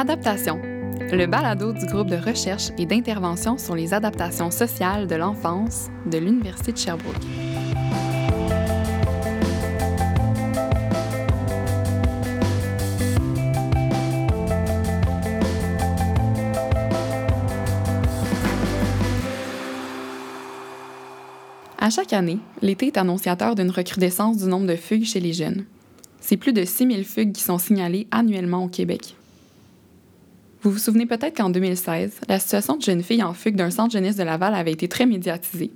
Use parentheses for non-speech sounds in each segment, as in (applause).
Adaptation, le balado du groupe de recherche et d'intervention sur les adaptations sociales de l'enfance de l'Université de Sherbrooke. À chaque année, l'été est annonciateur d'une recrudescence du nombre de fugues chez les jeunes. C'est plus de 6000 fugues qui sont signalées annuellement au Québec. Vous vous souvenez peut-être qu'en 2016, la situation de jeunes filles en fugue d'un centre jeunesse de Laval avait été très médiatisée.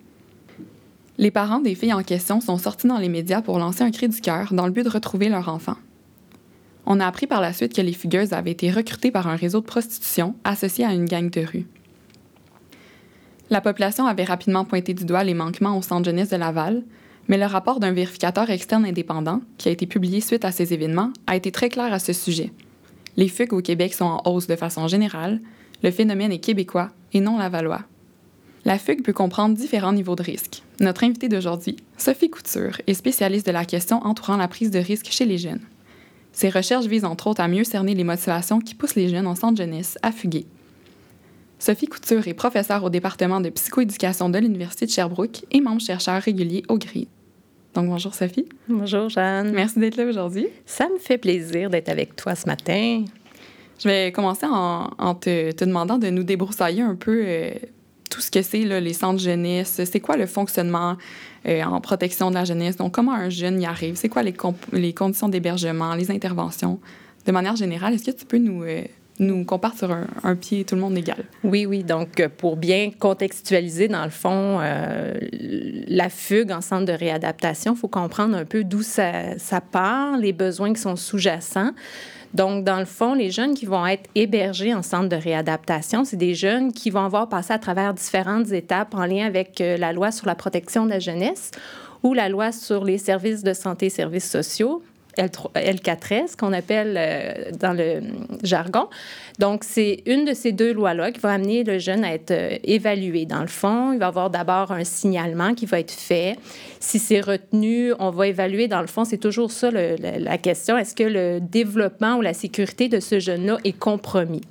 Les parents des filles en question sont sortis dans les médias pour lancer un cri du cœur dans le but de retrouver leur enfant. On a appris par la suite que les fugueuses avaient été recrutées par un réseau de prostitution associé à une gang de rue. La population avait rapidement pointé du doigt les manquements au centre jeunesse de Laval, mais le rapport d'un vérificateur externe indépendant, qui a été publié suite à ces événements, a été très clair à ce sujet. Les fugues au Québec sont en hausse de façon générale, le phénomène est québécois et non lavallois. La fugue peut comprendre différents niveaux de risque. Notre invitée d'aujourd'hui, Sophie Couture, est spécialiste de la question entourant la prise de risque chez les jeunes. Ses recherches visent entre autres à mieux cerner les motivations qui poussent les jeunes en centre jeunesse à fuguer. Sophie Couture est professeure au département de psychoéducation de l'Université de Sherbrooke et membre chercheur régulier au GRI. Donc, bonjour Sophie. Bonjour Jeanne. Merci d'être là aujourd'hui. Ça me fait plaisir d'être avec toi ce matin. Je vais commencer en, te, demandant de nous débroussailler un peu euh, tout ce que c'est les centres jeunesse. C'est quoi le fonctionnement euh, en protection de la jeunesse? Donc, comment un jeune y arrive? C'est quoi les, les conditions d'hébergement, les interventions? De manière générale, est-ce que tu peux nous, euh, nous compare sur un, pied tout le monde égal. Oui, oui. Donc, euh, pour bien contextualiser, dans le fond, euh, la fugue en centre de réadaptation, il faut comprendre un peu d'où ça, ça, part, les besoins qui sont sous-jacents. Donc, dans le fond, les jeunes qui vont être hébergés en centre de réadaptation, c'est des jeunes qui vont avoir passé à travers différentes étapes en lien avec euh, la loi sur la protection de la jeunesse ou la loi sur les services de santé et services sociaux, L4S, qu'on appelle euh, dans le jargon. Donc, c'est une de ces deux lois-là qui va amener le jeune à être euh, évalué. Dans le fond, il va avoir d'abord un signalement qui va être fait. Si c'est retenu, on va évaluer. Dans le fond, c'est toujours ça la question. Est-ce que le développement ou la sécurité de ce jeune-là est compromis?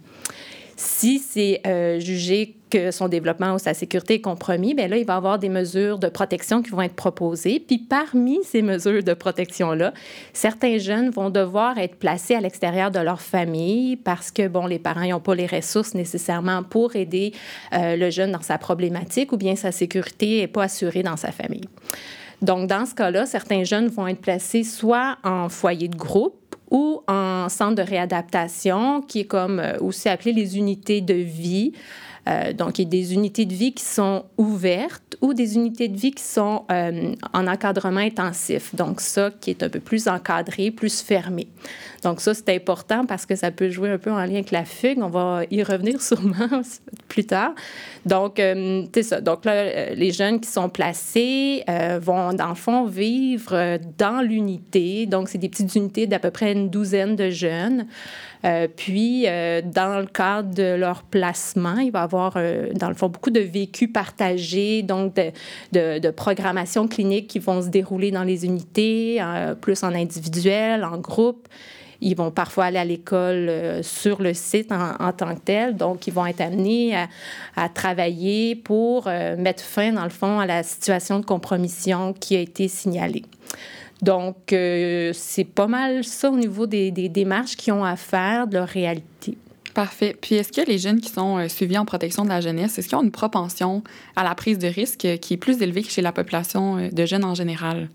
Si c'est euh, jugé son développement ou sa sécurité est compromis, bien là, il va avoir des mesures de protection qui vont être proposées. Puis parmi ces mesures de protection-là, certains jeunes vont devoir être placés à l'extérieur de leur famille parce que, bon, les parents n'ont pas les ressources nécessairement pour aider euh, le jeune dans sa problématique ou bien sa sécurité n'est pas assurée dans sa famille. Donc, dans ce cas-là, certains jeunes vont être placés soit en foyer de groupe, ou en centre de réadaptation, qui est comme euh, aussi appelé les unités de vie. Euh, donc, il y a des unités de vie qui sont ouvertes ou des unités de vie qui sont euh, en encadrement intensif. Donc, ça qui est un peu plus encadré, plus fermé. Donc, ça, c'est important parce que ça peut jouer un peu en lien avec la fugue. On va y revenir (laughs) sûrement plus tard. Donc, euh, c'est ça. Donc, là, les jeunes qui sont placés vont, dans le fond, vivre dans l'unité. Donc, c'est des petites unités d'à peu près une douzaine de jeunes. Puis, dans le cadre de leur placement, il va y avoir, euh, dans le fond, beaucoup de vécus partagés, donc de, de, de, programmation clinique qui vont se dérouler dans les unités, plus en individuel, en groupe. Ils vont parfois aller à l'école sur le site en, tant que tel. Donc, ils vont être amenés à, travailler pour mettre fin, dans le fond, à la situation de compromission qui a été signalée. Donc, euh, c'est pas mal ça au niveau des, démarches qu'ils ont à faire, de leur réalité. Parfait. Puis, est-ce que les jeunes qui sont euh, suivis en protection de la jeunesse, est-ce qu'ils ont une propension à la prise de risque qui est plus élevée que chez la population euh, de jeunes en général?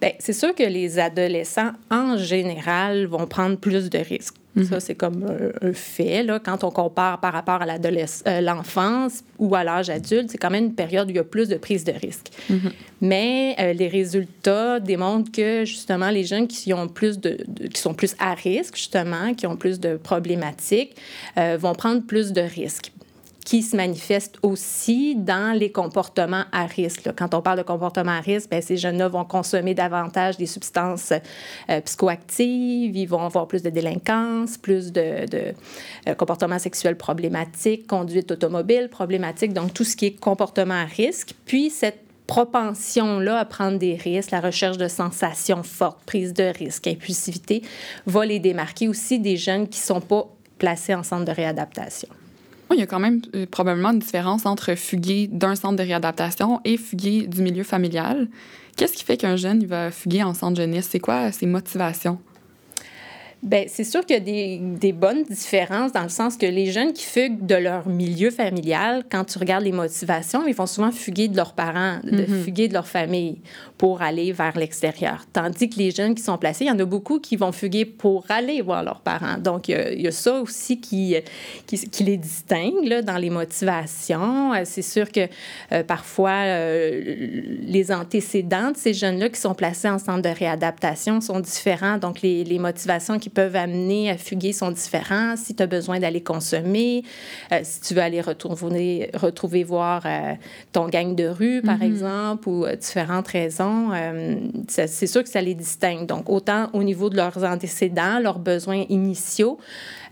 Bien, c'est sûr que les adolescents, en général, vont prendre plus de risques. Ça, mhm. c'est comme un, fait. Là. Quand on compare par rapport à euh, l'enfance ou à l'âge adulte, c'est quand même une période où il y a plus de prise de risque. Mhm. Mais euh, les résultats démontrent que, justement, les jeunes qui, ont plus de, qui sont plus à risque, justement, qui ont plus de problématiques, euh, vont prendre plus de risques qui se manifeste aussi dans les comportements à risque. Quand on parle de comportements à risque, bien, ces jeunes-là vont consommer davantage des substances euh, psychoactives, ils vont avoir plus de délinquance, plus de, de euh, comportements sexuels problématiques, conduite automobile problématique, donc tout ce qui est comportement à risque. Puis cette propension-là à prendre des risques, la recherche de sensations fortes, prise de risque, impulsivité, va les démarquer aussi des jeunes qui ne sont pas placés en centre de réadaptation. Il y a quand même euh, probablement une différence entre fuguer d'un centre de réadaptation et fuguer du milieu familial. Qu'est-ce qui fait qu'un jeune il va fuguer en centre jeunesse? C'est quoi ses motivations? Bien, c'est sûr qu'il y a des, des, bonnes différences dans le sens que les jeunes qui fuguent de leur milieu familial, quand tu regardes les motivations, ils vont souvent fuguer de leurs parents, de mm-hmm. fuguer de leur famille pour aller vers l'extérieur. Tandis que les jeunes qui sont placés, il y en a beaucoup qui vont fuguer pour aller voir leurs parents. Donc, il y a, ça aussi qui, qui, qui les distingue là, dans les motivations. Euh, c'est sûr que euh, parfois, euh, les antécédents de ces jeunes-là qui sont placés en centre de réadaptation sont différents. Donc, les, les motivations qui peuvent amener à fuguer sont différents. Si tu as besoin d'aller consommer, euh, si tu veux aller retrouver, retrouver voir euh, ton gang de rue, par mm-hmm. exemple, ou euh, différentes raisons, c'est sûr que ça les distingue. Donc, autant au niveau de leurs antécédents, leurs besoins initiaux,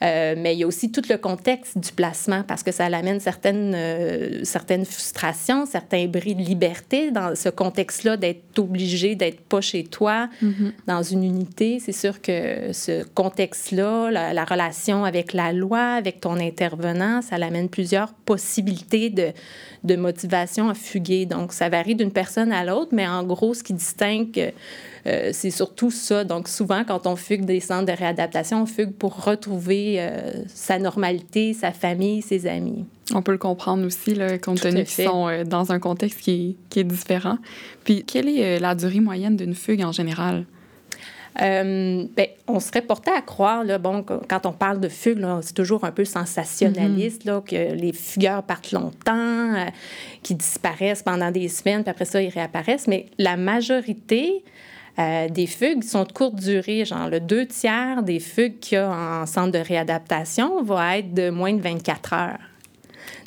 mais il y a aussi tout le contexte du placement parce que ça amène certaines, certaines frustrations, certains bris de liberté dans ce contexte-là d'être obligé d'être pas chez toi, mm-hmm. dans une unité. C'est sûr que ce contexte-là, la, la, relation avec la loi, avec ton intervenant, ça amène plusieurs possibilités de, de motivation à fuguer. Donc, ça varie d'une personne à l'autre, mais en gros, ce qui distingue euh, c'est surtout ça. Donc, souvent, quand on fugue des centres de réadaptation, on fugue pour retrouver euh, sa normalité, sa famille, ses amis. On peut le comprendre aussi, là, compte tenu qu'ils sont euh, dans un contexte qui, qui, est différent. Puis, quelle est la durée moyenne d'une fugue en général? Euh, ben, on serait porté à croire, là, bon, quand on parle de fugue, c'est toujours un peu sensationnaliste, là, que les fugueurs partent longtemps, euh, qu'ils disparaissent pendant des semaines, puis après ça, ils réapparaissent. Mais la majorité euh, des fugues sont de courte durée. Genre, le deux tiers des fugues qu'il y a en centre de réadaptation va être de moins de 24 heures.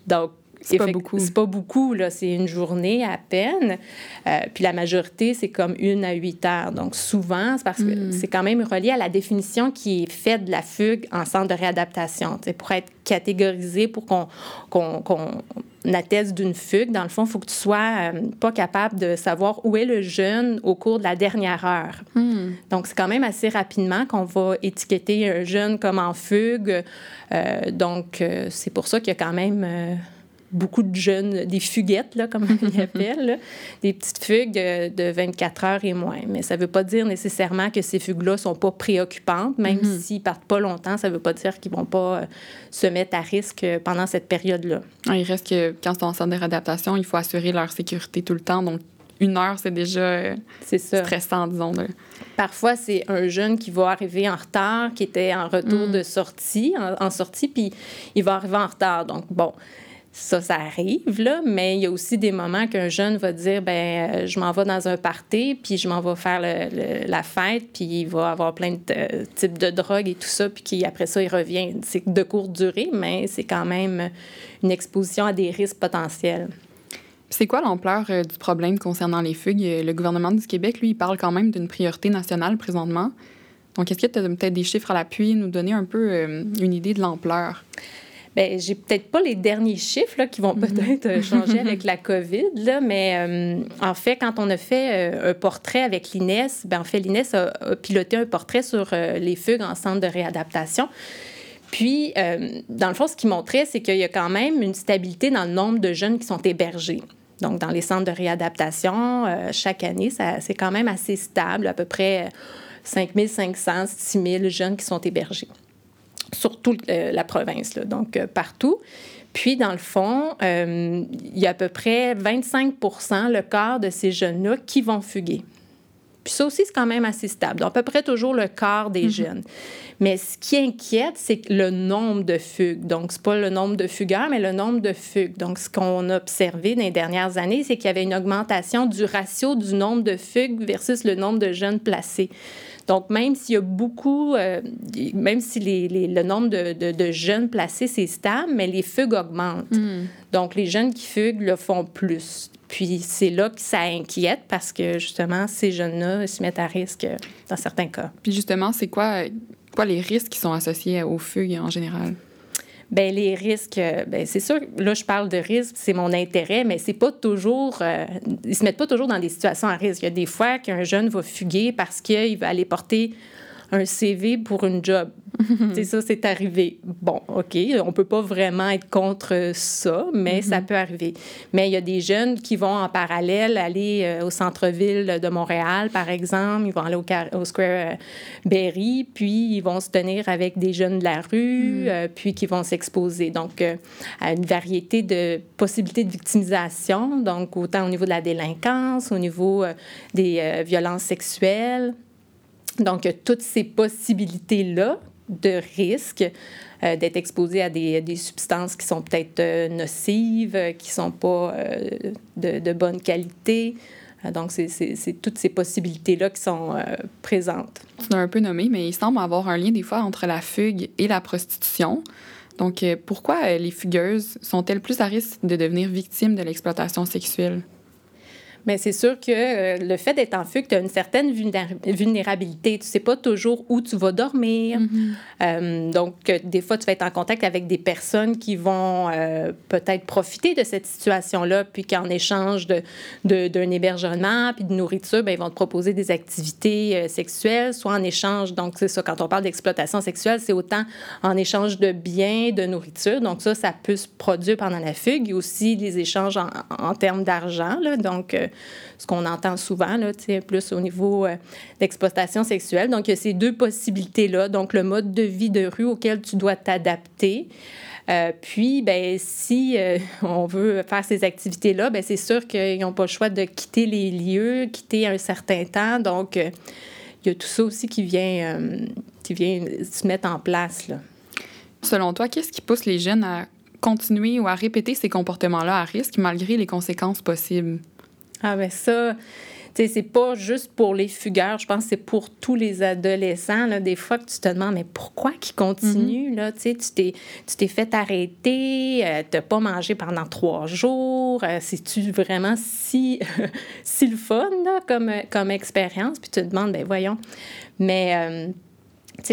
Donc, c'est pas beaucoup. C'est pas beaucoup, là. C'est une journée à peine. Euh, puis la majorité, c'est comme une à huit heures. Donc souvent, c'est parce que hmm. c'est quand même relié à la définition qui est faite de la fugue en centre de réadaptation. C'est pour être catégorisé, pour qu'on qu'on atteste d'une fugue, dans le fond, il faut que tu sois euh, pas capable de savoir où est le jeune au cours de la dernière heure. Hmm. Donc, c'est quand même assez rapidement qu'on va étiqueter un jeune comme en fugue. Euh, donc, c'est pour ça qu'il y a quand même beaucoup de jeunes, des fuguettes, là, comme (laughs) on les appelle, des petites fugues de, 24 heures et moins. Mais ça ne veut pas dire nécessairement que ces fugues-là ne sont pas préoccupantes. Même mm-hmm. s'ils ne partent pas longtemps, ça ne veut pas dire qu'ils ne vont pas euh, se mettre à risque pendant cette période-là. Ah, il reste que quand ils sont en centre de réadaptation, il faut assurer leur sécurité tout le temps. Donc, une heure, c'est déjà euh, stressant, disons. Parfois, c'est un jeune qui va arriver en retard, qui était en retour mm. de sortie, en, en sortie, puis il va arriver en retard. Donc, bon, ça, ça arrive, là, mais il y a aussi des moments qu'un jeune va dire ben euh, je m'en vais dans un party, puis je m'en vais faire la fête, puis il va avoir plein de euh, types de drogues et tout ça, puis qui, après ça, il revient. C'est de courte durée, mais c'est quand même une exposition à des risques potentiels. C'est quoi l'ampleur euh, du problème concernant les fugues? Le gouvernement du Québec, lui, il parle quand même d'une priorité nationale présentement. Donc, est-ce que tu as peut-être des chiffres à l'appui, nous donner un peu une idée de l'ampleur? Bien, j'ai peut-être pas les derniers chiffres là, qui vont mhm. peut-être euh, changer (laughs) avec la COVID, là, mais euh, en fait, quand on a fait euh, un portrait avec l'INES, bien, en fait, l'INES a, piloté un portrait sur les fugues en centre de réadaptation. Puis, dans le fond, ce qu'il montrait, c'est qu'il y a quand même une stabilité dans le nombre de jeunes qui sont hébergés. Donc, dans les centres de réadaptation, chaque année, c'est quand même assez stable, à peu près 5 500, 6 000 jeunes qui sont hébergés sur toute euh, la province, là, donc euh, partout. Puis, dans le fond, euh, il y a à peu près 25% le quart de ces jeunes-là qui vont fuguer. Puis ça aussi, c'est quand même assez stable. Donc, à peu près toujours le quart des mhm. jeunes. Mais ce qui inquiète, c'est le nombre de fugues. Donc, c'est pas le nombre de fugueurs, mais le nombre de fugues. Donc, ce qu'on a observé dans les dernières années, c'est qu'il y avait une augmentation du ratio du nombre de fugues versus le nombre de jeunes placés. Donc, même s'il y a beaucoup, euh, même si les, le nombre de, de, jeunes placés, c'est stable, mais les fugues augmentent. Hmm. Donc, les jeunes qui fuguent le font plus. Puis, c'est là que ça inquiète parce que, justement, ces jeunes-là se mettent à risque dans certains cas. Puis, justement, c'est quoi, quoi les risques qui sont associés aux fugues en général? Ben les risques, euh, ben c'est sûr, là, je parle de risques, c'est mon intérêt, mais c'est pas toujours, euh, ils se mettent pas toujours dans des situations à risque. Il y a des fois qu'un jeune va fuguer parce qu'il va aller porter un CV pour une job. (laughs) c'est ça, c'est arrivé. Bon, OK, on peut pas vraiment être contre ça, mais ça mm-hmm. peut arriver. Mais il y a des jeunes qui vont en parallèle aller euh, au centre-ville de Montréal, par exemple. Ils vont aller au, Square euh, Berry, puis ils vont se tenir avec des jeunes de la rue, mm. euh, puis qui vont s'exposer. Donc, à une variété de possibilités de victimisation, donc autant au niveau de la délinquance, au niveau des violences sexuelles. Donc, toutes ces possibilités-là de risque euh, d'être exposé à des, des, substances qui sont peut-être euh, nocives, qui ne sont pas euh, de, de, bonne qualité. Donc, c'est toutes ces possibilités-là qui sont présentes. Tu l'as un peu nommé, mais il semble avoir un lien des fois entre la fugue et la prostitution. Donc, pourquoi les fugueuses sont-elles plus à risque de devenir victimes de l'exploitation sexuelle? Mais c'est sûr que euh, le fait d'être en fugue, tu as une certaine vulnérabilité. Tu sais pas toujours où tu vas dormir. Mm-hmm. Euh, donc, euh, des fois, tu vas être en contact avec des personnes qui vont peut-être profiter de cette situation-là, puis qu'en échange d'un de, hébergement puis de nourriture, bien, ils vont te proposer des activités sexuelles, soit en échange. Donc, c'est ça, quand on parle d'exploitation sexuelle, c'est autant en échange de biens, de nourriture. Donc, ça, ça peut se produire pendant la fugue. Il y a aussi des échanges en, en termes d'argent. Donc, ce qu'on entend souvent, là, plus au niveau euh, d'exploitation sexuelle. Donc, il y a ces deux possibilités-là. Donc, le mode de vie de rue auquel tu dois t'adapter. Euh, puis, ben, si euh, on veut faire ces activités-là, ben, c'est sûr qu'ils n'ont pas le choix de quitter les lieux, quitter un certain temps. Donc, il y a tout ça aussi qui vient, qui vient se mettre en place. Selon toi, qu'est-ce qui pousse les jeunes à continuer ou à répéter ces comportements-là à risque malgré les conséquences possibles? Ah, ben ça, tu sais, c'est pas juste pour les fugueurs, je pense que c'est pour tous les adolescents. Là, des fois que tu te demandes, mais pourquoi qu'ils continuent? Mm-hmm. là, tu sais, tu t'es fait arrêter, euh, tu n'as pas mangé pendant trois jours. Euh, C'est-tu vraiment si, (laughs) si le fun là, comme, comme expérience? Puis tu te demandes, ben voyons. Mais. Euh,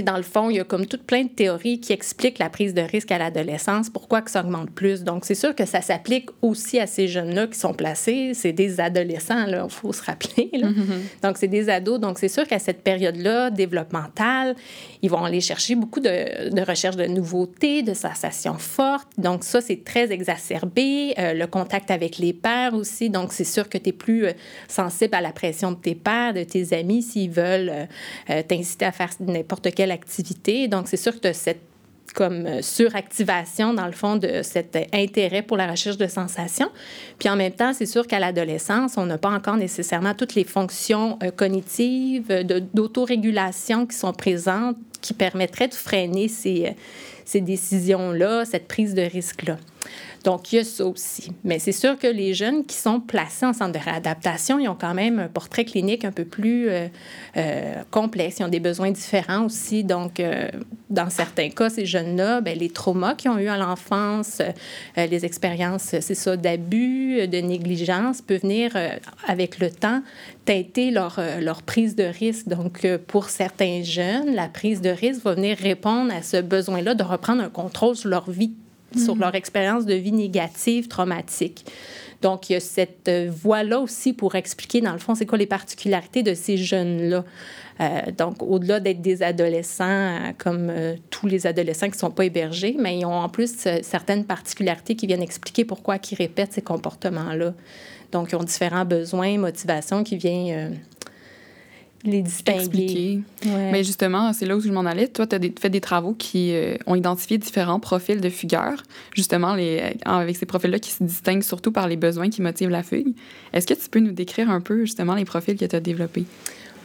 dans le fond, il y a comme toute plein de théories qui expliquent la prise de risque à l'adolescence, pourquoi que ça augmente plus. Donc, c'est sûr que ça s'applique aussi à ces jeunes-là qui sont placés. C'est des adolescents, il faut se rappeler. Mm-hmm. Donc, c'est des ados. Donc, c'est sûr qu'à cette période-là, développementale, ils vont aller chercher beaucoup de, de recherche de nouveautés, de sensations fortes. Donc, ça, c'est très exacerbé. Euh, le contact avec les pères aussi. Donc, c'est sûr que tu es plus euh, sensible à la pression de tes pères, de tes amis, s'ils veulent euh, t'inciter à faire n'importe quelle activité. Donc, c'est sûr que tu as cette comme euh, suractivation, dans le fond, de cet intérêt pour la recherche de sensations. Puis en même temps, c'est sûr qu'à l'adolescence, on n'a pas encore nécessairement toutes les fonctions euh, cognitives, d'autorégulation qui sont présentes, qui permettraient de freiner ces, euh, ces décisions-là, cette prise de risque-là. Donc, il y a ça aussi. Mais c'est sûr que les jeunes qui sont placés en centre de réadaptation, ils ont quand même un portrait clinique un peu plus euh, euh, complexe. Ils ont des besoins différents aussi. Donc, euh, dans certains cas, ces jeunes-là, ben, les traumas qu'ils ont eu à l'enfance, les expériences, c'est ça, d'abus, de négligence, peuvent venir avec le temps teinter leur, leur prise de risque. Donc, pour certains jeunes, la prise de risque va venir répondre à ce besoin-là de reprendre un contrôle sur leur vie sur mm. leur expérience de vie négative, traumatique. Donc, il y a cette voie-là aussi pour expliquer, dans le fond, c'est quoi les particularités de ces jeunes-là. Euh, donc, au-delà d'être des adolescents, euh, comme euh, tous les adolescents qui ne sont pas hébergés, mais ils ont en plus certaines particularités qui viennent expliquer pourquoi ils répètent ces comportements-là. Donc, ils ont différents besoins, motivations qui viennent les distinguer. Mais justement, c'est là où je m'en allais. Toi, tu as fait des travaux qui euh, ont identifié différents profils de fugueurs, justement, les, euh, avec ces profils-là qui se distinguent surtout par les besoins qui motivent la fugue. Est-ce que tu peux nous décrire un peu, justement, les profils que tu as développés?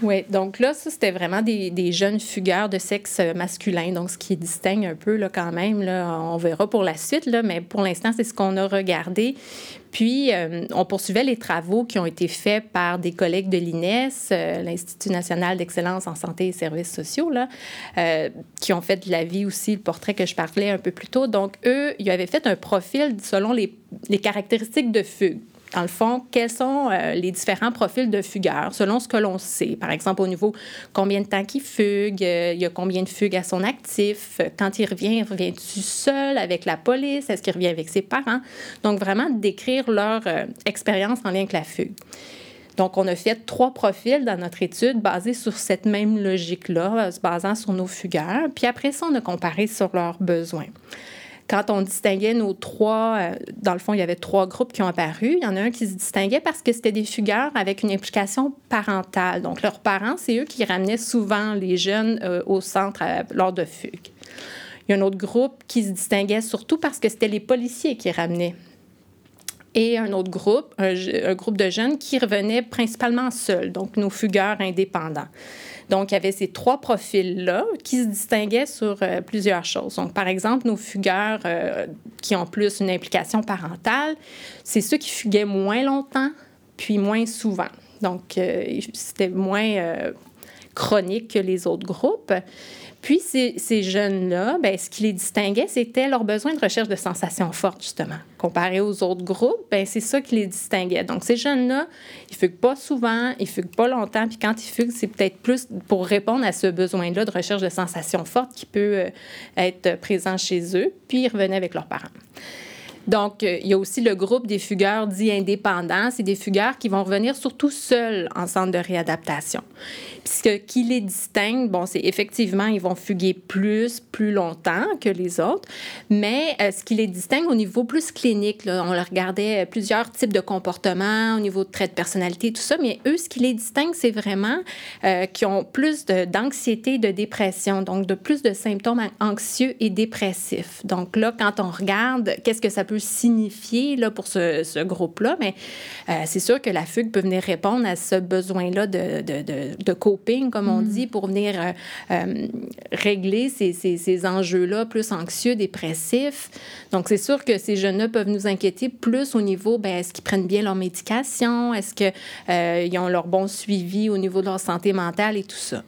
Oui, donc là, ça, c'était vraiment des, jeunes fugueurs de sexe masculin, donc ce qui distingue un peu là, quand même. Là, on verra pour la suite, là, mais pour l'instant, c'est ce qu'on a regardé. Puis, euh, on poursuivait les travaux qui ont été faits par des collègues de l'INES, euh, l'Institut national d'excellence en santé et services sociaux, là, euh, qui ont fait de la vie aussi, le portrait que je parlais un peu plus tôt. Donc, eux, ils avaient fait un profil selon les, les caractéristiques de fugue dans le fond, quels sont euh, les différents profils de fugueurs selon ce que l'on sait? Par exemple, au niveau combien de temps qu'il fugue, euh, il y a combien de fugues à son actif, quand il revient, revient-tu seul avec la police, est-ce qu'il revient avec ses parents? Donc, vraiment décrire leur euh, expérience en lien avec la fugue. Donc, on a fait trois profils dans notre étude basés sur cette même logique-là, se basant sur nos fugueurs. Puis après ça, on a comparé sur leurs besoins quand on distinguait nos trois, euh, dans le fond, il y avait trois groupes qui ont apparu. Il y en a un qui se distinguait parce que c'était des fugueurs avec une implication parentale. Donc, leurs parents, c'est eux qui ramenaient souvent les jeunes euh, au centre euh, lors de fugues. Il y a un autre groupe qui se distinguait surtout parce que c'était les policiers qui ramenaient et un autre groupe, un, groupe de jeunes qui revenaient principalement seuls, donc nos fugueurs indépendants. Donc, il y avait ces trois profils-là qui se distinguaient sur euh, plusieurs choses. Donc, par exemple, nos fugueurs euh, qui ont plus une implication parentale, c'est ceux qui fuguaient moins longtemps, puis moins souvent. Donc, euh, c'était moins chronique que les autres groupes. Puis, ces, jeunes-là, ben, ce qui les distinguait, c'était leur besoin de recherche de sensations fortes, justement. Comparé aux autres groupes, ben, c'est ça qui les distinguait. Donc, ces jeunes-là, ils fuguent pas souvent, ils fuguent pas longtemps, puis quand ils fuguent, c'est peut-être plus pour répondre à ce besoin-là de recherche de sensations fortes qui peut euh, être présent chez eux, puis ils revenaient avec leurs parents. Donc, euh, il y a aussi le groupe des fugueurs dits indépendants. C'est des fugueurs qui vont revenir surtout seuls en centre de réadaptation. Ce qui les distingue, bon, c'est effectivement, ils vont fuguer plus, plus longtemps que les autres, mais euh, ce qui les distingue au niveau plus clinique, là, on leur regardait plusieurs types de comportements au niveau de traits de personnalité, tout ça, mais eux, ce qui les distingue, c'est vraiment euh, qu'ils ont plus d'anxiété, de, de dépression, donc de plus de symptômes anxieux et dépressifs. Donc là, quand on regarde qu'est-ce que ça peut signifier là, pour ce, ce groupe-là, mais euh, c'est sûr que la fugue peut venir répondre à ce besoin-là de, de, de, de coping, comme on mm. dit, pour venir euh, euh, régler ces, ces, ces enjeux-là plus anxieux, dépressifs. Donc, c'est sûr que ces jeunes-là peuvent nous inquiéter plus au niveau, ben, est-ce qu'ils prennent bien leur médication? Est-ce qu'ils ont leur bon suivi au niveau de leur santé mentale et tout ça?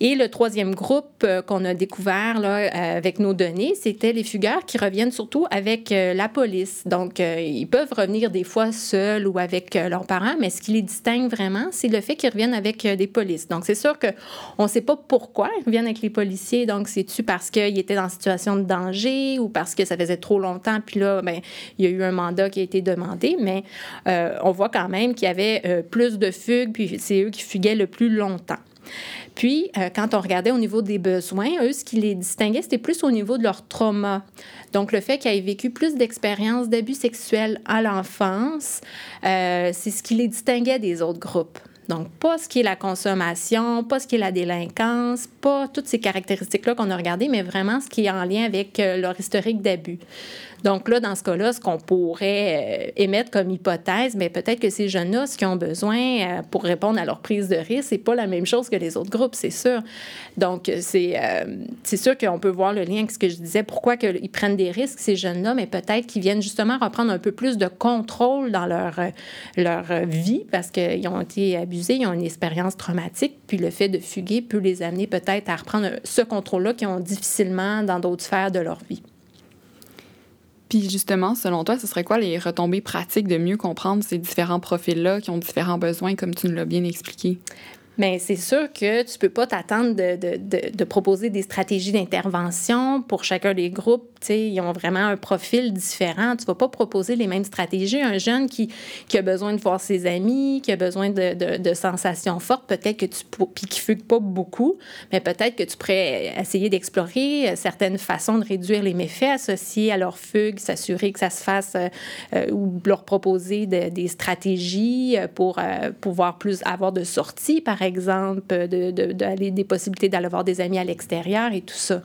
Et le troisième groupe euh, qu'on a découvert là, euh, avec nos données, c'était les fugueurs qui reviennent surtout avec euh, la police. Donc, ils peuvent revenir des fois seuls ou avec leurs parents, mais ce qui les distingue vraiment, c'est le fait qu'ils reviennent avec des polices. Donc, c'est sûr qu'on ne sait pas pourquoi ils reviennent avec les policiers. Donc, c'est-tu parce qu'ils étaient en situation de danger ou parce que ça faisait trop longtemps, puis là, ben, il y a eu un mandat qui a été demandé, mais on voit quand même qu'il y avait plus de fugues, puis c'est eux qui fuguaient le plus longtemps. Puis, euh, quand on regardait au niveau des besoins, eux, ce qui les distinguait, c'était plus au niveau de leur trauma. Donc, le fait qu'ils aient vécu plus d'expériences d'abus sexuels à l'enfance, euh, c'est ce qui les distinguait des autres groupes. Donc, pas ce qui est la consommation, pas ce qui est la délinquance, pas toutes ces caractéristiques-là qu'on a regardées, mais vraiment ce qui est en lien avec euh, leur historique d'abus. Donc là, dans ce cas-là, ce qu'on pourrait euh, émettre comme hypothèse, mais peut-être que ces jeunes-là, ce qu'ils ont besoin euh, pour répondre à leur prise de risque, c'est pas la même chose que les autres groupes, c'est sûr. Donc, c'est c'est sûr qu'on peut voir le lien avec ce que je disais, pourquoi ils prennent des risques, ces jeunes-là, mais peut-être qu'ils viennent justement reprendre un peu plus de contrôle dans leur, leur vie parce qu'ils ont été ils ont une expérience traumatique, puis le fait de fuguer peut les amener peut-être à reprendre ce contrôle-là qu'ils ont difficilement dans d'autres sphères de leur vie. Puis justement, selon toi, ce serait quoi les retombées pratiques de mieux comprendre ces différents profils-là qui ont différents besoins, comme tu nous l'as bien expliqué? Mais c'est sûr que tu peux pas t'attendre de, de, de, proposer des stratégies d'intervention pour chacun des groupes. sais, ils ont vraiment un profil différent. Tu vas pas proposer les mêmes stratégies. Un jeune qui, qui a besoin de voir ses amis, qui a besoin de, sensations fortes, peut-être que tu... puis qui fugue pas beaucoup, mais peut-être que tu pourrais essayer d'explorer certaines façons de réduire les méfaits associés à leur fugue, s'assurer que ça se fasse euh, ou leur proposer des stratégies pour euh, pouvoir plus avoir de sorties, par de, de, des possibilités d'aller voir des amis à l'extérieur et tout ça.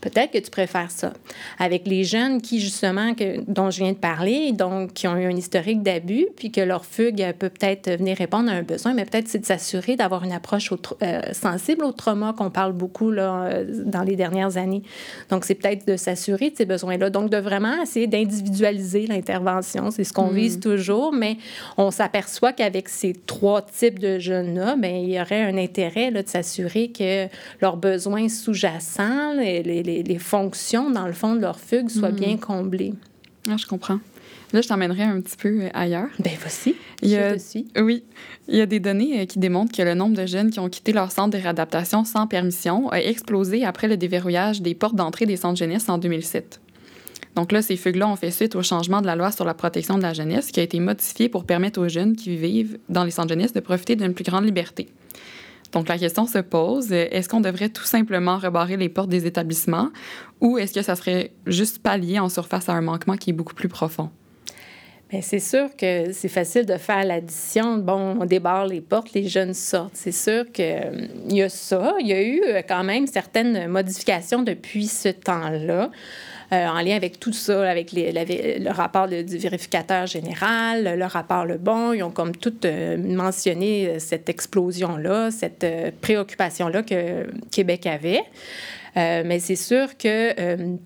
Peut-être que tu préfères ça. Avec les jeunes qui, justement, que, dont je viens de parler, donc qui ont eu un historique d'abus, puis que leur fugue peut peut-être venir répondre à un besoin, mais peut-être c'est de s'assurer d'avoir une approche euh, sensible au trauma qu'on parle beaucoup là, euh, dans les dernières années. Donc, c'est peut-être de s'assurer de ces besoins-là. Donc, de vraiment essayer d'individualiser l'intervention. C'est ce qu'on vise mm. toujours, mais on s'aperçoit qu'avec ces trois types de jeunes-là, bien, il y aurait un intérêt là, de s'assurer que leurs besoins sous-jacents, les, les les, fonctions, dans le fond, de leur fugue soient bien hmm. comblées. Ah, je comprends. Là, je t'emmènerai un petit peu euh, ailleurs. Ben voici. Il y a, Oui. Il y a des données euh, qui démontrent que le nombre de jeunes qui ont quitté leur centre de réadaptation sans permission a explosé après le déverrouillage des portes d'entrée des centres jeunesse en 2007. Donc là, ces fugues-là ont fait suite au changement de la loi sur la protection de la jeunesse qui a été modifiée pour permettre aux jeunes qui vivent dans les centres jeunesse de profiter d'une plus grande liberté. Donc la question se pose, est-ce qu'on devrait tout simplement rebarrer les portes des établissements ou est-ce que ça serait juste pallier en surface à un manquement qui est beaucoup plus profond? C'est sûr que c'est facile de faire l'addition. Bon, on débarre les portes, les jeunes sortent. C'est sûr qu'il euh, y a ça. Il y a eu euh, quand même certaines modifications depuis ce temps-là. Euh, en lien avec tout ça, avec le rapport du vérificateur général, le rapport Le Bon. Ils ont comme tout mentionné cette explosion-là, cette préoccupation-là que Québec avait. mais c'est sûr que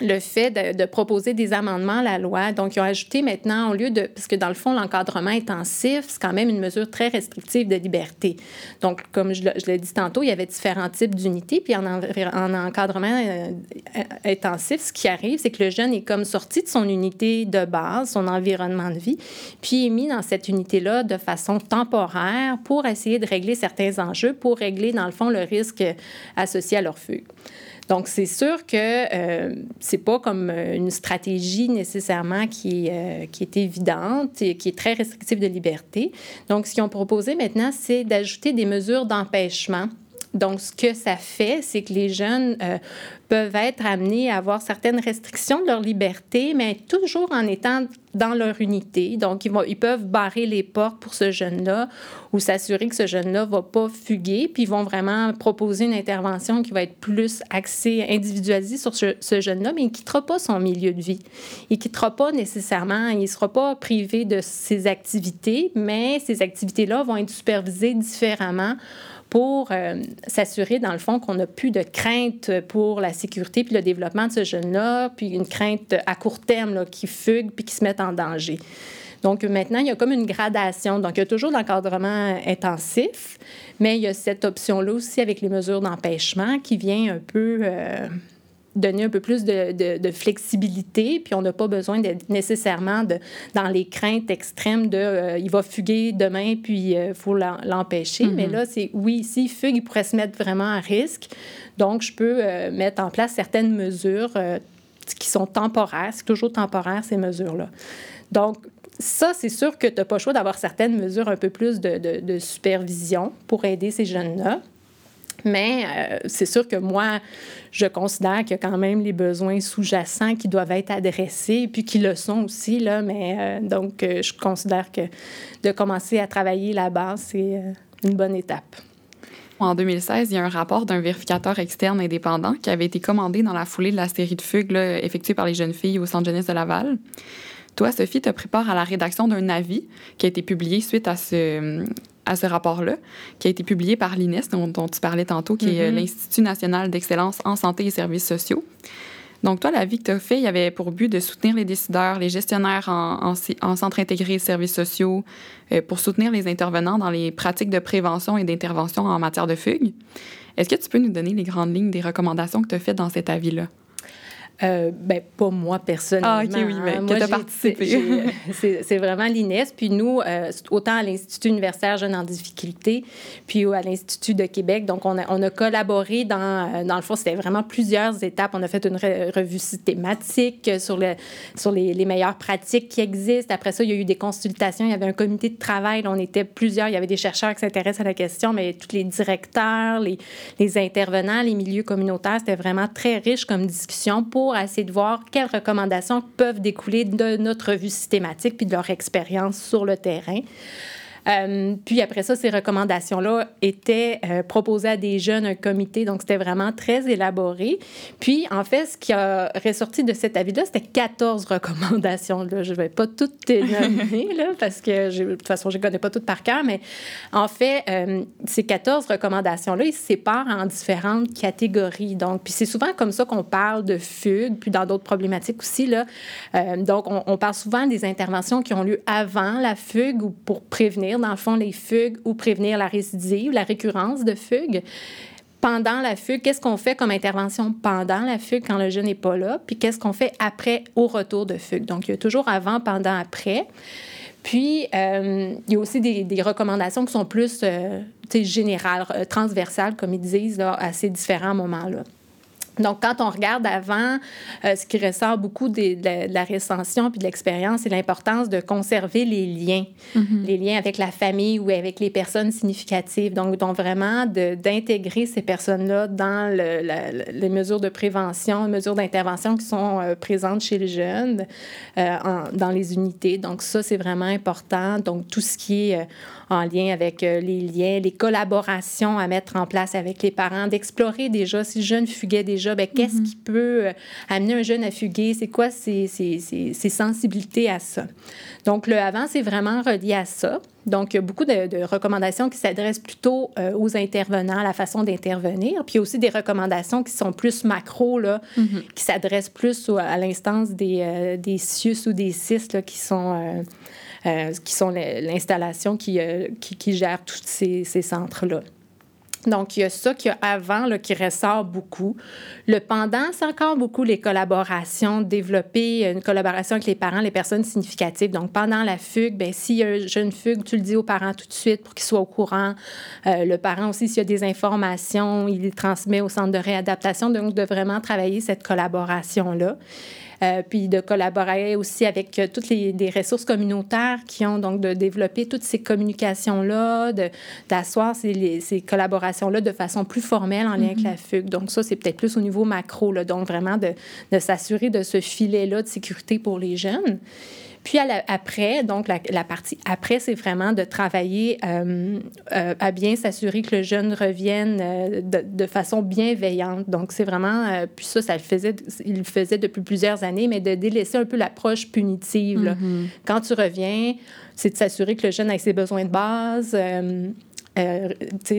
le fait de, proposer des amendements à la loi. Donc, ils ont ajouté maintenant, au lieu de... Parce que dans le fond, l'encadrement intensif, c'est quand même une mesure très restrictive de liberté. Donc, comme je, l'ai dit tantôt, il y avait différents types d'unités. Puis en, en encadrement euh, intensif, ce qui arrive, c'est que le jeune est comme sorti de son unité de base, son environnement de vie, puis est mis dans cette unité-là de façon temporaire pour essayer de régler certains enjeux, pour régler, dans le fond, le risque associé à leur fugue. Donc, c'est sûr que euh, c'est pas comme euh, une stratégie nécessairement qui, euh, qui est évidente et qui est très restrictive de liberté. Donc, ce qu'ils ont proposé maintenant, c'est d'ajouter des mesures d'empêchement donc, ce que ça fait, c'est que les jeunes euh, peuvent être amenés à avoir certaines restrictions de leur liberté, mais toujours en étant dans leur unité. Donc, ils, vont, ils peuvent barrer les portes pour ce jeune-là ou s'assurer que ce jeune-là ne va pas fuguer, puis ils vont vraiment proposer une intervention qui va être plus axée, individualisée sur ce, ce jeune-là, mais il ne quittera pas son milieu de vie. Il ne quittera pas nécessairement, il ne sera pas privé de ses activités, mais ces activités-là vont être supervisées différemment pour euh, s'assurer, dans le fond, qu'on n'a plus de crainte pour la sécurité puis le développement de ce jeune-là, puis une crainte à court terme là, qui fugue puis qui se met en danger. Donc maintenant, il y a comme une gradation. Donc il y a toujours l'encadrement intensif, mais il y a cette option-là aussi avec les mesures d'empêchement qui vient un peu... Euh, donner un peu plus de, de, flexibilité, puis on n'a pas besoin d'être nécessairement de, dans les craintes extrêmes de euh, il va fuguer demain, puis il euh, faut l'empêcher. Mais mm-hmm. là, c'est oui, s'il fugue, il pourrait se mettre vraiment à risque. Donc, je peux euh, mettre en place certaines mesures qui sont temporaires. C'est toujours temporaire, ces mesures-là. Donc, ça, c'est sûr que tu n'as pas le choix d'avoir certaines mesures un peu plus de, de supervision pour aider ces jeunes-là. Mais euh, c'est sûr que moi, je considère qu'il y a quand même les besoins sous-jacents qui doivent être adressés, puis qui le sont aussi. Là, mais euh, donc, euh, je considère que de commencer à travailler là-bas, c'est une bonne étape. En 2016, il y a un rapport d'un vérificateur externe indépendant qui avait été commandé dans la foulée de la série de fugues effectuée par les jeunes filles au Centre jeunesse de Laval. Toi, Sophie, te prépares à la rédaction d'un avis qui a été publié suite à ce, à ce rapport-là, qui a été publié par l'INES, dont, tu parlais tantôt, qui est euh, mm-hmm. l'Institut national d'excellence en santé et services sociaux. Donc, toi, l'avis que tu as fait, il y avait pour but de soutenir les décideurs, les gestionnaires en, en, centres intégrés de services sociaux, euh, pour soutenir les intervenants dans les pratiques de prévention et d'intervention en matière de fugue. Est-ce que tu peux nous donner les grandes lignes des recommandations que tu as faites dans cet avis-là? Euh, ben, pas moi personnellement. Ah, OK, oui, mais hein. que tu participé. (laughs) c'est vraiment l'INES. Puis nous, euh, autant à l'Institut universitaire Jeunes en difficulté, puis à l'Institut de Québec. Donc, on a, on a collaboré dans, euh, dans le fond, c'était vraiment plusieurs étapes. On a fait une revue systématique sur, le, sur les, les, meilleures pratiques qui existent. Après ça, il y a eu des consultations. Il y avait un comité de travail. on était plusieurs. Il y avait des chercheurs qui s'intéressent à la question, mais tous les directeurs, les, les intervenants, les milieux communautaires, c'était vraiment très riche comme discussion pour pour essayer de voir quelles recommandations peuvent découler de notre revue systématique puis de leur expérience sur le terrain. Euh, puis après ça, ces recommandations-là étaient euh, proposées à des jeunes, un comité, donc c'était vraiment très élaboré. Puis en fait, ce qui a ressorti de cet avis-là, c'était 14 (laughs) recommandations. Là. Je ne vais pas toutes les là, parce que de toute façon, je ne connais pas toutes par cœur, mais en fait, euh, ces 14 recommandations-là, ils se séparent en différentes catégories. Donc, puis c'est souvent comme ça qu'on parle de fugue, puis dans d'autres problématiques aussi. Là. donc, on, on parle souvent des interventions qui ont lieu avant la fugue ou pour prévenir dans le fond, les fugues ou prévenir la récidive, la récurrence de fugues. Pendant la fugue, qu'est-ce qu'on fait comme intervention pendant la fugue quand le jeune n'est pas là? Puis qu'est-ce qu'on fait après au retour de fugue? Donc, il y a toujours avant, pendant, après. Puis, euh, il y a aussi des, recommandations qui sont plus euh, générales, euh, transversales, comme ils disent, là, à ces différents moments-là. Donc, quand on regarde avant, euh, ce qui ressort beaucoup de, la recension puis de l'expérience, c'est l'importance de conserver les liens, mm-hmm. les liens avec la famille ou avec les personnes significatives. Donc, donc vraiment d'intégrer ces personnes-là dans les mesures de prévention, les mesures d'intervention qui sont euh, présentes chez les jeunes euh, dans les unités. Donc, ça, c'est vraiment important. Donc, tout ce qui est en lien avec les liens, les collaborations à mettre en place avec les parents, d'explorer déjà si le jeune fuguait déjà ben, qu'est-ce mhm. qui peut euh, amener un jeune à fuguer? C'est quoi ses, sensibilités à ça? Donc, le avant, c'est vraiment relié à ça. Donc, il y a beaucoup de, recommandations qui s'adressent plutôt euh, aux intervenants, à la façon d'intervenir. Puis, aussi des recommandations qui sont plus macro, là, mhm. qui s'adressent plus à l'instance des, euh, des CIUS ou des CIS là, qui sont... qui sont l'installation qui, qui, gère tous ces, ces centres-là. Donc, il y a ça qui a avant qui ressort beaucoup. Le pendant, c'est encore beaucoup les collaborations, développer une collaboration avec les parents, les personnes significatives. Donc, pendant la fugue, bien, s'il y a une jeune fugue, tu le dis aux parents tout de suite pour qu'ils soient au courant. Euh, le parent aussi, s'il y a des informations, il les transmet au centre de réadaptation. Donc, de vraiment travailler cette collaboration-là. Euh, puis de collaborer aussi avec euh, toutes les ressources communautaires qui ont donc de développer toutes ces communications-là, d'asseoir ces, ces collaborations-là de façon plus formelle en lien avec la fugue. Donc ça, c'est peut-être plus au niveau macro, là, donc vraiment de, de s'assurer de ce filet-là de sécurité pour les jeunes. Puis après, donc la, partie après, c'est vraiment de travailler euh, euh, à bien s'assurer que le jeune revienne euh, de, façon bienveillante. Donc c'est vraiment, puis ça, ça le faisait, il le faisait depuis plusieurs années, mais de délaisser un peu l'approche punitive. Mm-hmm. Quand tu reviens, c'est de s'assurer que le jeune a ses besoins de base, euh,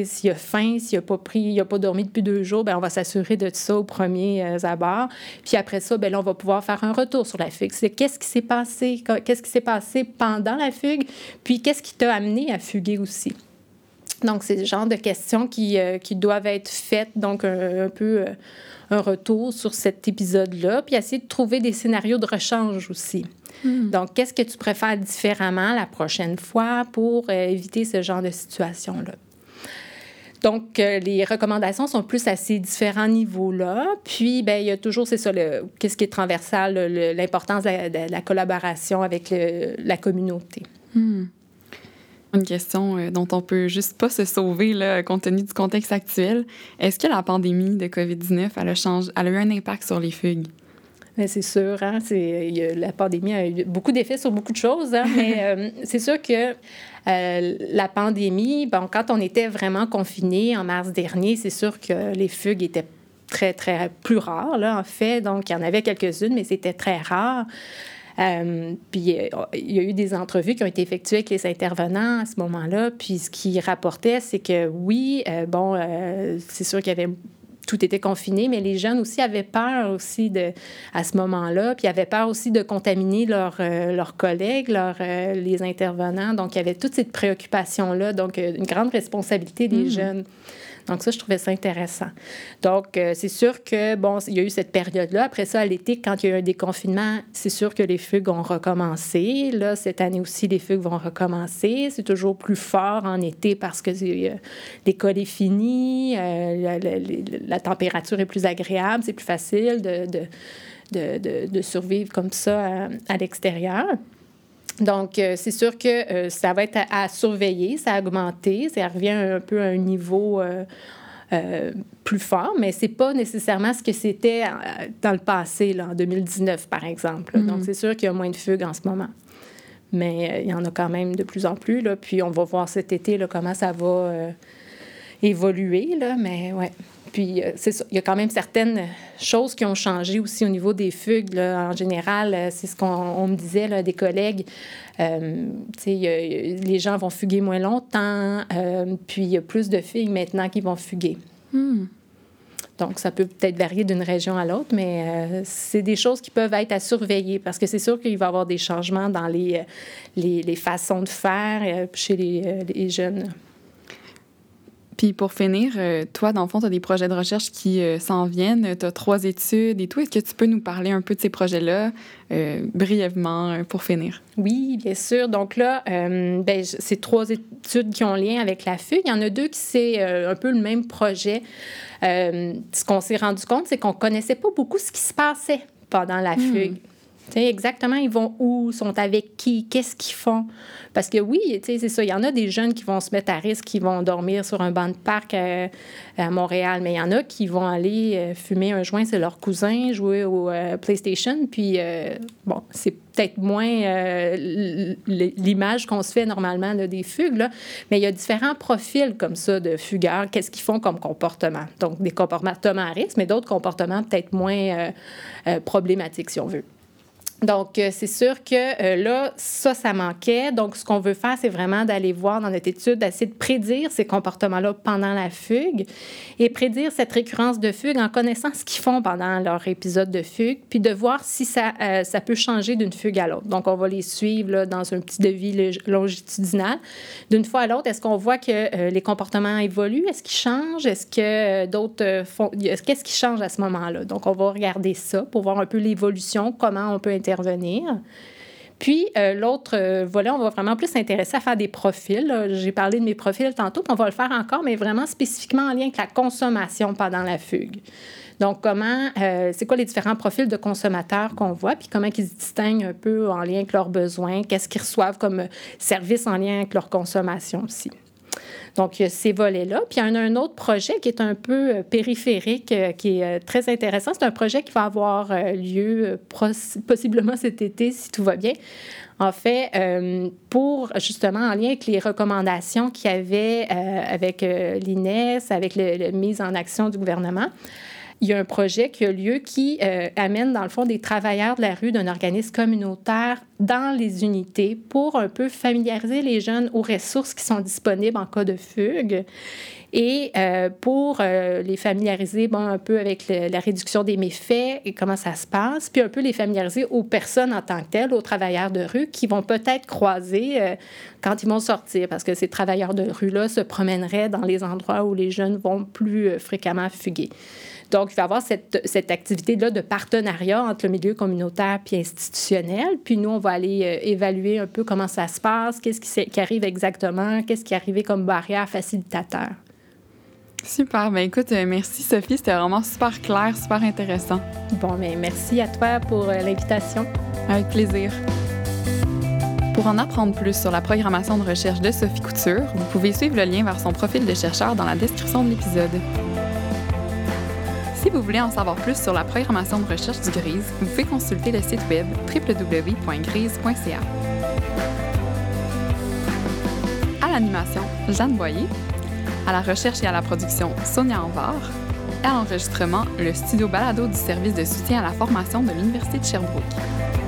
s'il a faim, s'il n'a pas pris, il a pas dormi depuis deux jours, ben, on va s'assurer de ça au premier euh, abord. Puis après ça, ben, on va pouvoir faire un retour sur la fugue. C'est qu'est-ce qui s'est passé, qu'est-ce qui s'est passé pendant la fugue, puis qu'est-ce qui t'a amené à fuguer aussi? Donc, c'est le genre de questions qui, euh, qui doivent être faites, donc un, peu un retour sur cet épisode-là, puis essayer de trouver des scénarios de rechange aussi. Hmm. Donc, qu'est-ce que tu préfères différemment la prochaine fois pour euh, éviter ce genre de situation-là? Donc, euh, les recommandations sont plus à ces différents niveaux-là. Puis, ben, il y a toujours, c'est ça, qu'est-ce qui est transversal, l'importance de, la collaboration avec la communauté. Hmm. Une question euh, dont on peut juste pas se sauver là, compte tenu du contexte actuel. Est-ce que la pandémie de COVID-19 elle a, elle a eu un impact sur les fugues? c'est sûr, hein, la pandémie a eu beaucoup d'effets sur beaucoup de choses, hein, mais (laughs) euh, c'est sûr que euh, la pandémie, bon, quand on était vraiment confiné en mars dernier, c'est sûr que les fugues étaient très, très plus rares, là, en fait. Donc, il y en avait quelques-unes, mais c'était très rare. Euh, puis il y a eu des entrevues qui ont été effectuées avec les intervenants à ce moment-là. Puis ce qu'ils rapportaient, c'est que oui, bon, c'est sûr qu'il y avait tout était confiné, mais les jeunes aussi avaient peur aussi de, à ce moment-là, puis avaient peur aussi de contaminer leurs euh, leurs collègues, leurs, euh, les intervenants. Donc, il y avait toute cette préoccupation-là, donc euh, une grande responsabilité des mmh. jeunes. Donc, ça, je trouvais ça intéressant. Donc, euh, c'est sûr que, bon, il y a eu cette période-là. Après ça, à l'été, quand il y a eu un déconfinement, c'est sûr que les fugues ont recommencé. Là, cette année aussi, les fugues vont recommencer. C'est toujours plus fort en été parce que euh, l'école est finie, euh, la, température est plus agréable, c'est plus facile de, de, de, de, survivre comme ça à l'extérieur. Donc, euh, c'est sûr que euh, ça va être à, surveiller, ça a augmenté, ça revient un peu à un niveau euh, plus fort, mais c'est pas nécessairement ce que c'était dans le passé, là, en 2019, par exemple. Donc, mm-hmm. c'est sûr qu'il y a moins de fugues en ce moment. Mais il y en a quand même de plus en plus, là, puis on va voir cet été là, comment ça va évoluer, là, mais ouais. Puis, euh, il y a quand même certaines choses qui ont changé aussi au niveau des fugues. Là. En général, euh, c'est ce qu'on me disait, là, des collègues. Euh, les gens vont fuguer moins longtemps, puis il y a plus de filles maintenant qui vont fuguer. Hmm. Donc, ça peut peut-être varier d'une région à l'autre, mais c'est des choses qui peuvent être à surveiller parce que c'est sûr qu'il va y avoir des changements dans les, les, les façons de faire chez les, les jeunes. Puis pour finir, euh, toi, dans le fond, tu as des projets de recherche qui euh, s'en viennent. Tu as trois études et tout. Est-ce que tu peux nous parler un peu de ces projets-là euh, brièvement pour finir? Oui, bien sûr. Donc là, ben, c'est trois études qui ont lien avec la fugue. Il y en a deux qui c'est un peu le même projet. ce qu'on s'est rendu compte, c'est qu'on connaissait pas beaucoup ce qui se passait pendant la hmm. Fugue exactement, ils vont où, sont avec qui, qu'est-ce qu'ils font? Parce que oui, c'est ça, il y en a des jeunes qui vont se mettre à risque, qui vont dormir sur un banc de parc à, Montréal, mais il y en a qui vont aller euh, fumer un joint, c'est leur cousin, jouer au euh, PlayStation, puis euh, bon, c'est peut-être moins l'image qu'on se fait normalement des fugues, mais il y a différents profils comme ça de fugueurs, qu'est-ce qu'ils font comme comportement? Donc, des comportements à risque, mais d'autres comportements peut-être moins problématiques, si on veut. Donc, euh, c'est sûr que euh, là, ça, ça manquait. Donc, ce qu'on veut faire, c'est vraiment d'aller voir dans notre étude, d'essayer de prédire ces comportements-là pendant la fugue et prédire cette récurrence de fugue en connaissant ce qu'ils font pendant leur épisode de fugue, puis de voir si ça, euh, ça peut changer d'une fugue à l'autre. Donc, on va les suivre là, dans un petit devis longitudinal. D'une fois à l'autre, est-ce qu'on voit que les comportements évoluent? Est-ce qu'ils changent? Est-ce que d'autres font... Qu'est-ce qui change à ce moment-là? Donc, on va regarder ça pour voir un peu l'évolution, comment on peut intervenir. Puis, euh, l'autre euh, volet, on va vraiment plus s'intéresser à faire des profils. J'ai parlé de mes profils tantôt, puis on va le faire encore, mais vraiment spécifiquement en lien avec la consommation pendant la fugue. Donc, comment, euh, c'est quoi les différents profils de consommateurs qu'on voit, puis comment ils se distinguent un peu en lien avec leurs besoins, qu'est-ce qu'ils reçoivent comme service en lien avec leur consommation aussi. Donc, il y a ces volets-là. Puis, il y a un autre projet qui est un peu euh, périphérique, euh, qui est euh, très intéressant. C'est un projet qui va avoir lieu possiblement cet été, si tout va bien. En fait, pour justement en lien avec les recommandations qu'il y avait avec l'INES, avec la mise en action du gouvernement, il y a un projet qui a lieu qui euh, amène, dans le fond, des travailleurs de la rue d'un organisme communautaire dans les unités pour un peu familiariser les jeunes aux ressources qui sont disponibles en cas de fugue et euh, pour euh, les familiariser un peu avec la réduction des méfaits et comment ça se passe, puis un peu les familiariser aux personnes en tant que telles, aux travailleurs de rue qui vont peut-être croiser quand ils vont sortir, parce que ces travailleurs de rue-là se promèneraient dans les endroits où les jeunes vont plus fréquemment fuguer. Donc, il va y avoir cette, cette activité-là de partenariat entre le milieu communautaire puis institutionnel. Puis nous, on va aller euh, évaluer un peu comment ça se passe, qu'est-ce qui, qui, arrive exactement, qu'est-ce qui est arrivé comme barrière facilitateur. Super. Ben écoute, euh, merci Sophie. C'était vraiment super clair, super intéressant. Bon, mais ben, merci à toi pour euh, l'invitation. Avec plaisir. Pour en apprendre plus sur la programmation de recherche de Sophie Couture, vous pouvez suivre le lien vers son profil de chercheur dans la description de l'épisode. Si vous voulez en savoir plus sur la programmation de recherche du GRISE, vous pouvez consulter le site web www.grise.ca. À l'animation, Jeanne Boyer. À la recherche et à la production, Sonia Anvar. Et à l'enregistrement, le studio balado du service de soutien à la formation de l'Université de Sherbrooke.